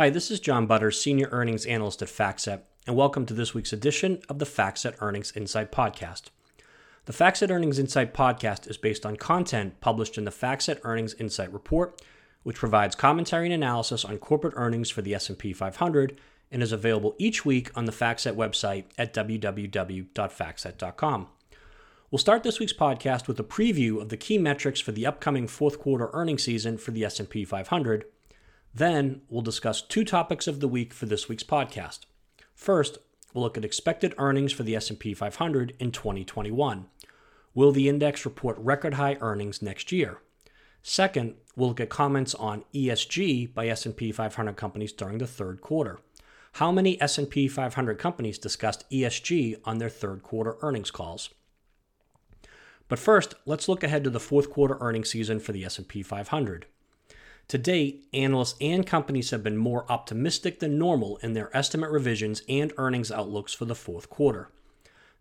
Hi, this is John Butters, Senior Earnings Analyst at FactSet, and welcome to this week's edition of the FactSet Earnings Insight Podcast. The FactSet Earnings Insight Podcast is based on content published in the FactSet Earnings Insight Report, which provides commentary and analysis on corporate earnings for the S&P 500 and is available each week on the FactSet website at www.factset.com. We'll start this week's podcast with a preview of the key metrics for the upcoming fourth quarter earnings season for the S&P 500 then we'll discuss two topics of the week for this week's podcast. First, we'll look at expected earnings for the S&P 500 in 2021. Will the index report record high earnings next year? Second, we'll look at comments on ESG by S&P 500 companies during the third quarter. How many S&P 500 companies discussed ESG on their third quarter earnings calls? But first, let's look ahead to the fourth quarter earnings season for the S&P 500. To date, analysts and companies have been more optimistic than normal in their estimate revisions and earnings outlooks for the fourth quarter.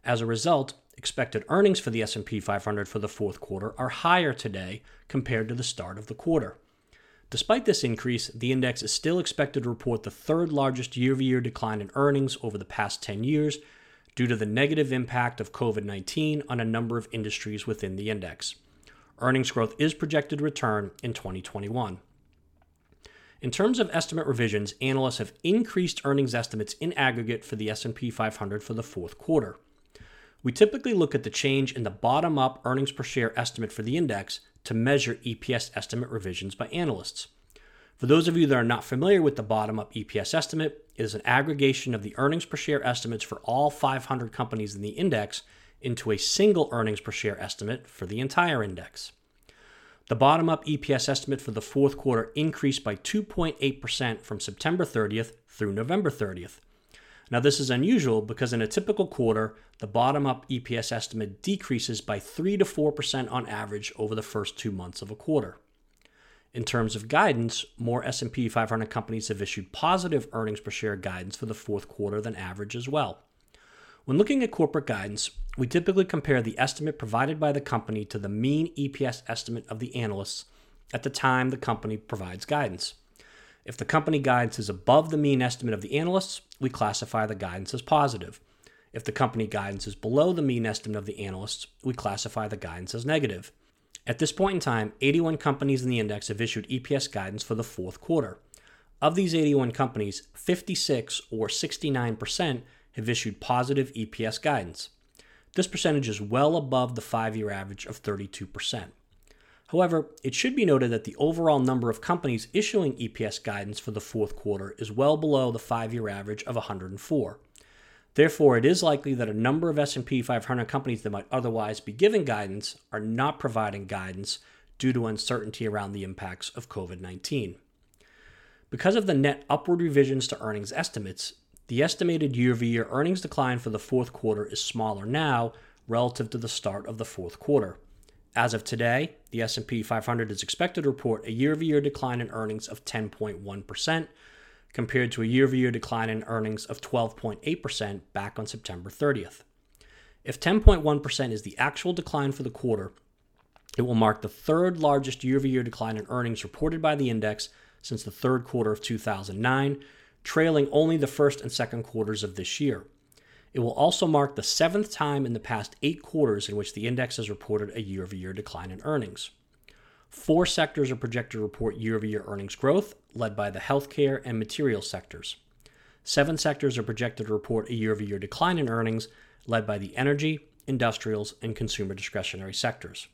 As a result, expected earnings for the S&P 500 for the fourth quarter are higher today compared to the start of the quarter. Despite this increase, the index is still expected to report the third largest year-over-year decline in earnings over the past 10 years due to the negative impact of COVID-19 on a number of industries within the index. Earnings growth is projected to return in 2021. In terms of estimate revisions, analysts have increased earnings estimates in aggregate for the S&P 500 for the fourth quarter. We typically look at the change in the bottom-up earnings per share estimate for the index to measure EPS estimate revisions by analysts. For those of you that are not familiar with the bottom-up EPS estimate, it is an aggregation of the earnings per share estimates for all 500 companies in the index into a single earnings per share estimate for the entire index. The bottom up EPS estimate for the fourth quarter increased by 2.8% from September 30th through November 30th. Now, this is unusual because in a typical quarter, the bottom up EPS estimate decreases by 3 to 4% on average over the first two months of a quarter. In terms of guidance, more S&P 500 companies have issued positive earnings per share guidance for the fourth quarter than average as well. When looking at corporate guidance, we typically compare the estimate provided by the company to the mean EPS estimate of the analysts at the time the company provides guidance. If the company guidance is above the mean estimate of the analysts, we classify the guidance as positive. If the company guidance is below the mean estimate of the analysts, we classify the guidance as negative. At this point in time, 81 companies in the index have issued EPS guidance for the fourth quarter. Of these 81 companies, 56 or 69% have issued positive EPS guidance. This percentage is well above the five year average of 32%. However, it should be noted that the overall number of companies issuing EPS guidance for the fourth quarter is well below the five year average of 104. Therefore, it is likely that a number of S&P 500 companies that might otherwise be giving guidance are not providing guidance due to uncertainty around the impacts of COVID-19. Because of the net upward revisions to earnings estimates, the estimated year-over-year earnings decline for the fourth quarter is smaller now relative to the start of the fourth quarter. As of today, the S&P 500 is expected to report a year-over-year decline in earnings of 10.1% compared to a year-over-year decline in earnings of 12.8% back on September 30th. If 10.1% is the actual decline for the quarter, it will mark the third largest year-over-year decline in earnings reported by the index since the third quarter of 2009 trailing only the first and second quarters of this year. It will also mark the seventh time in the past eight quarters in which the index has reported a year over year decline in earnings. Four sectors are projected to report year over year earnings growth, led by the healthcare and material sectors. Seven sectors are projected to report a year over year decline in earnings, led by the energy, industrials, and consumer discretionary sectors.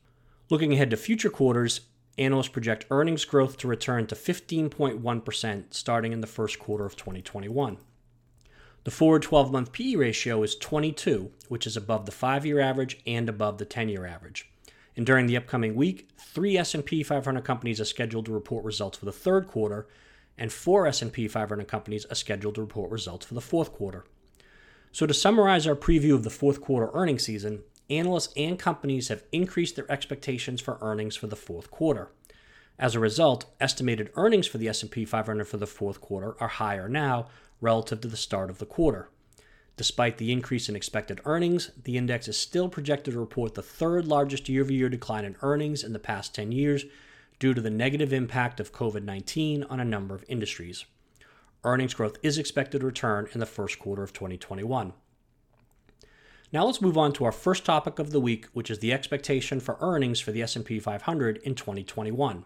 Looking ahead to future quarters, analysts project earnings growth to return to 15.1% starting in the first quarter of 2021. The forward 12 month PE ratio is 22, which is above the 5-year average and above the 10-year average. And during the upcoming week, 3 S&P 500 companies are scheduled to report results for the third quarter, and 4 S&P 500 companies are scheduled to report results for the fourth quarter. So to summarize our preview of the fourth quarter earnings season, analysts and companies have increased their expectations for earnings for the fourth quarter. As a result, estimated earnings for the S&P 500 for the fourth quarter are higher now relative to the start of the quarter. Despite the increase in expected earnings, the index is still projected to report the third largest year-over-year decline in earnings in the past 10 years due to the negative impact of COVID-19 on a number of industries. earnings growth is expected to return in the first quarter of 2021. Now let's move on to our first topic of the week, which is the expectation for earnings for the S&P 500 in 2021.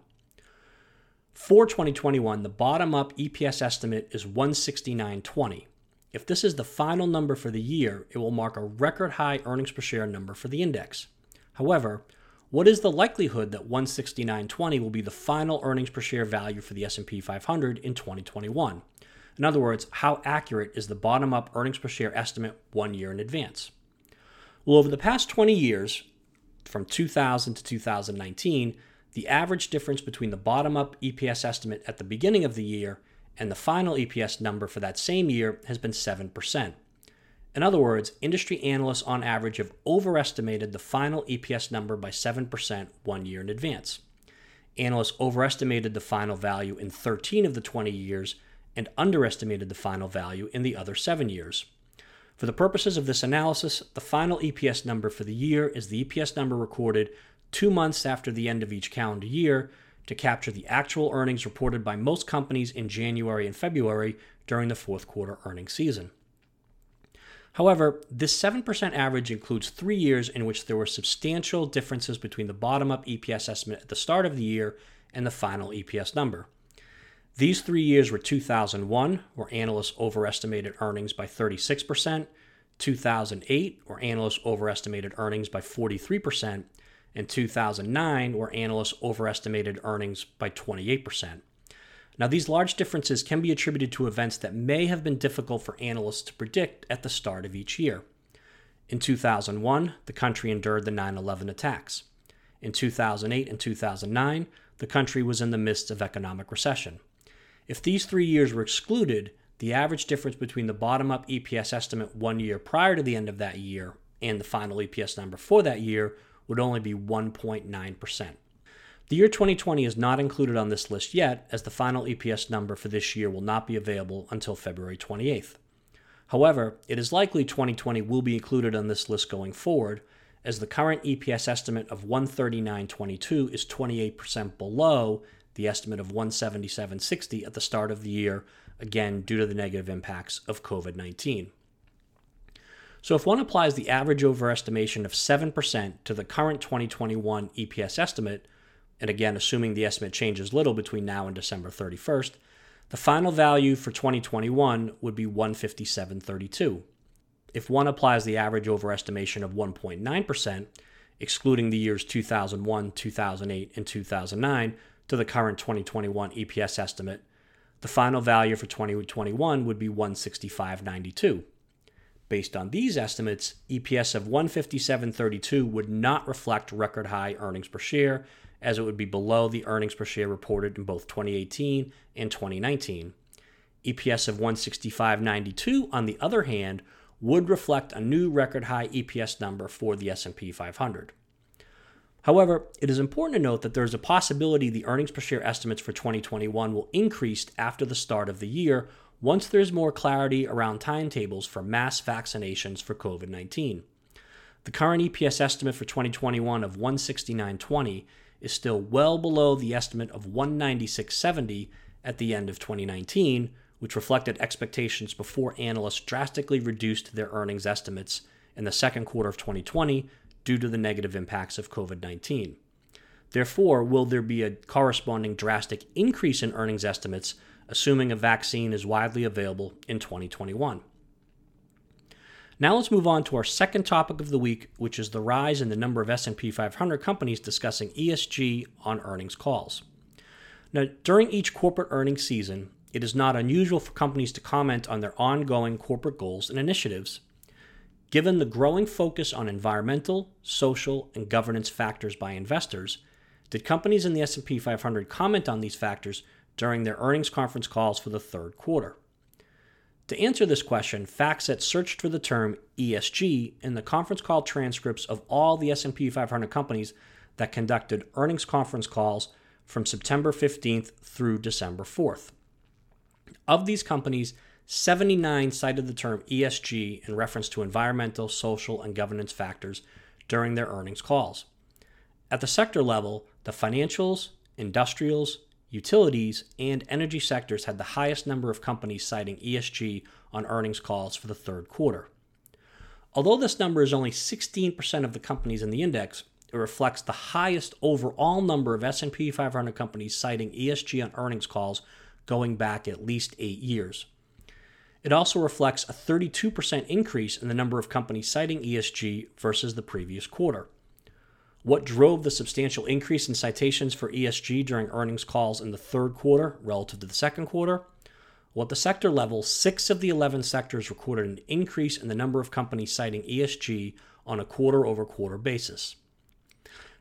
For 2021, the bottom-up EPS estimate is 169.20. If this is the final number for the year, it will mark a record high earnings per share number for the index. However, what is the likelihood that 169.20 will be the final earnings per share value for the S&P 500 in 2021? In other words, how accurate is the bottom-up earnings per share estimate 1 year in advance? Well, over the past 20 years, from 2000 to 2019, the average difference between the bottom-up EPS estimate at the beginning of the year and the final EPS number for that same year has been 7%. In other words, industry analysts on average have overestimated the final EPS number by 7% one year in advance. Analysts overestimated the final value in 13 of the 20 years and underestimated the final value in the other 7 years. For the purposes of this analysis, the final EPS number for the year is the EPS number recorded two months after the end of each calendar year to capture the actual earnings reported by most companies in January and February during the fourth quarter earnings season. However, this 7% average includes three years in which there were substantial differences between the bottom up EPS estimate at the start of the year and the final EPS number. These three years were 2001, where analysts overestimated earnings by 36%, 2008, where analysts overestimated earnings by 43%, and 2009, where analysts overestimated earnings by 28%. Now, these large differences can be attributed to events that may have been difficult for analysts to predict at the start of each year. In 2001, the country endured the 9 11 attacks. In 2008 and 2009, the country was in the midst of economic recession. If these three years were excluded, the average difference between the bottom up EPS estimate one year prior to the end of that year and the final EPS number for that year would only be 1.9%. The year 2020 is not included on this list yet, as the final EPS number for this year will not be available until February 28th. However, it is likely 2020 will be included on this list going forward, as the current EPS estimate of 139.22 is 28% below the estimate of 177.60 at the start of the year, again due to the negative impacts of COVID 19. So, if one applies the average overestimation of 7% to the current 2021 EPS estimate, and again, assuming the estimate changes little between now and December 31st, the final value for 2021 would be 157.32. If one applies the average overestimation of 1.9%, excluding the years 2001, 2008, and 2009, to the current 2021 EPS estimate, the final value for 2021 would be 165.92. Based on these estimates, EPS of 157.32 would not reflect record high earnings per share as it would be below the earnings per share reported in both 2018 and 2019. EPS of 165.92 on the other hand would reflect a new record high EPS number for the S&P 500. However, it is important to note that there is a possibility the earnings per share estimates for 2021 will increase after the start of the year once there's more clarity around timetables for mass vaccinations for COVID 19. The current EPS estimate for 2021 of 169.20 is still well below the estimate of 196.70 at the end of 2019, which reflected expectations before analysts drastically reduced their earnings estimates in the second quarter of 2020 due to the negative impacts of COVID 19. Therefore, will there be a corresponding drastic increase in earnings estimates, assuming a vaccine is widely available in 2021? Now let's move on to our second topic of the week, which is the rise in the number of S&P 500 companies discussing ESG on earnings calls. Now, during each corporate earnings season, it is not unusual for companies to comment on their ongoing corporate goals and initiatives. Given the growing focus on environmental, social, and governance factors by investors, did companies in the S&P 500 comment on these factors during their earnings conference calls for the third quarter? To answer this question, FactSet searched for the term ESG in the conference call transcripts of all the S&P 500 companies that conducted earnings conference calls from September 15th through December 4th. Of these companies, 79 cited the term ESG in reference to environmental, social, and governance factors during their earnings calls. At the sector level, the financials, industrials, utilities, and energy sectors had the highest number of companies citing ESG on earnings calls for the third quarter. Although this number is only 16% of the companies in the index, it reflects the highest overall number of S&P 500 companies citing ESG on earnings calls going back at least 8 years. It also reflects a 32% increase in the number of companies citing ESG versus the previous quarter. What drove the substantial increase in citations for ESG during earnings calls in the third quarter relative to the second quarter? Well, at the sector level, six of the 11 sectors recorded an increase in the number of companies citing ESG on a quarter over quarter basis.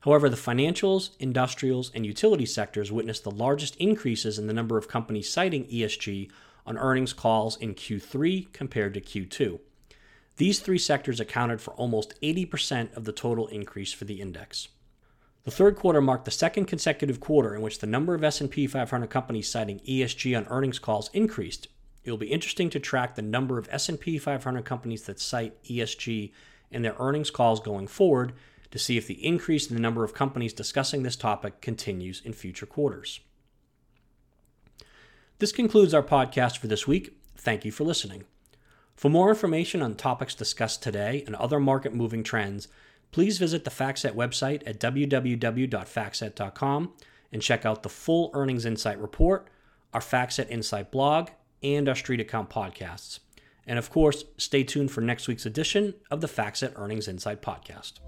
However, the financials, industrials, and utility sectors witnessed the largest increases in the number of companies citing ESG on earnings calls in Q3 compared to Q2. These three sectors accounted for almost 80% of the total increase for the index. The third quarter marked the second consecutive quarter in which the number of S&P 500 companies citing ESG on earnings calls increased. It will be interesting to track the number of S&P 500 companies that cite ESG in their earnings calls going forward to see if the increase in the number of companies discussing this topic continues in future quarters. This concludes our podcast for this week. Thank you for listening. For more information on topics discussed today and other market moving trends, please visit the FactSet website at www.factset.com and check out the full Earnings Insight report, our FactSet Insight blog, and our Street Account podcasts. And of course, stay tuned for next week's edition of the FactSet Earnings Insight podcast.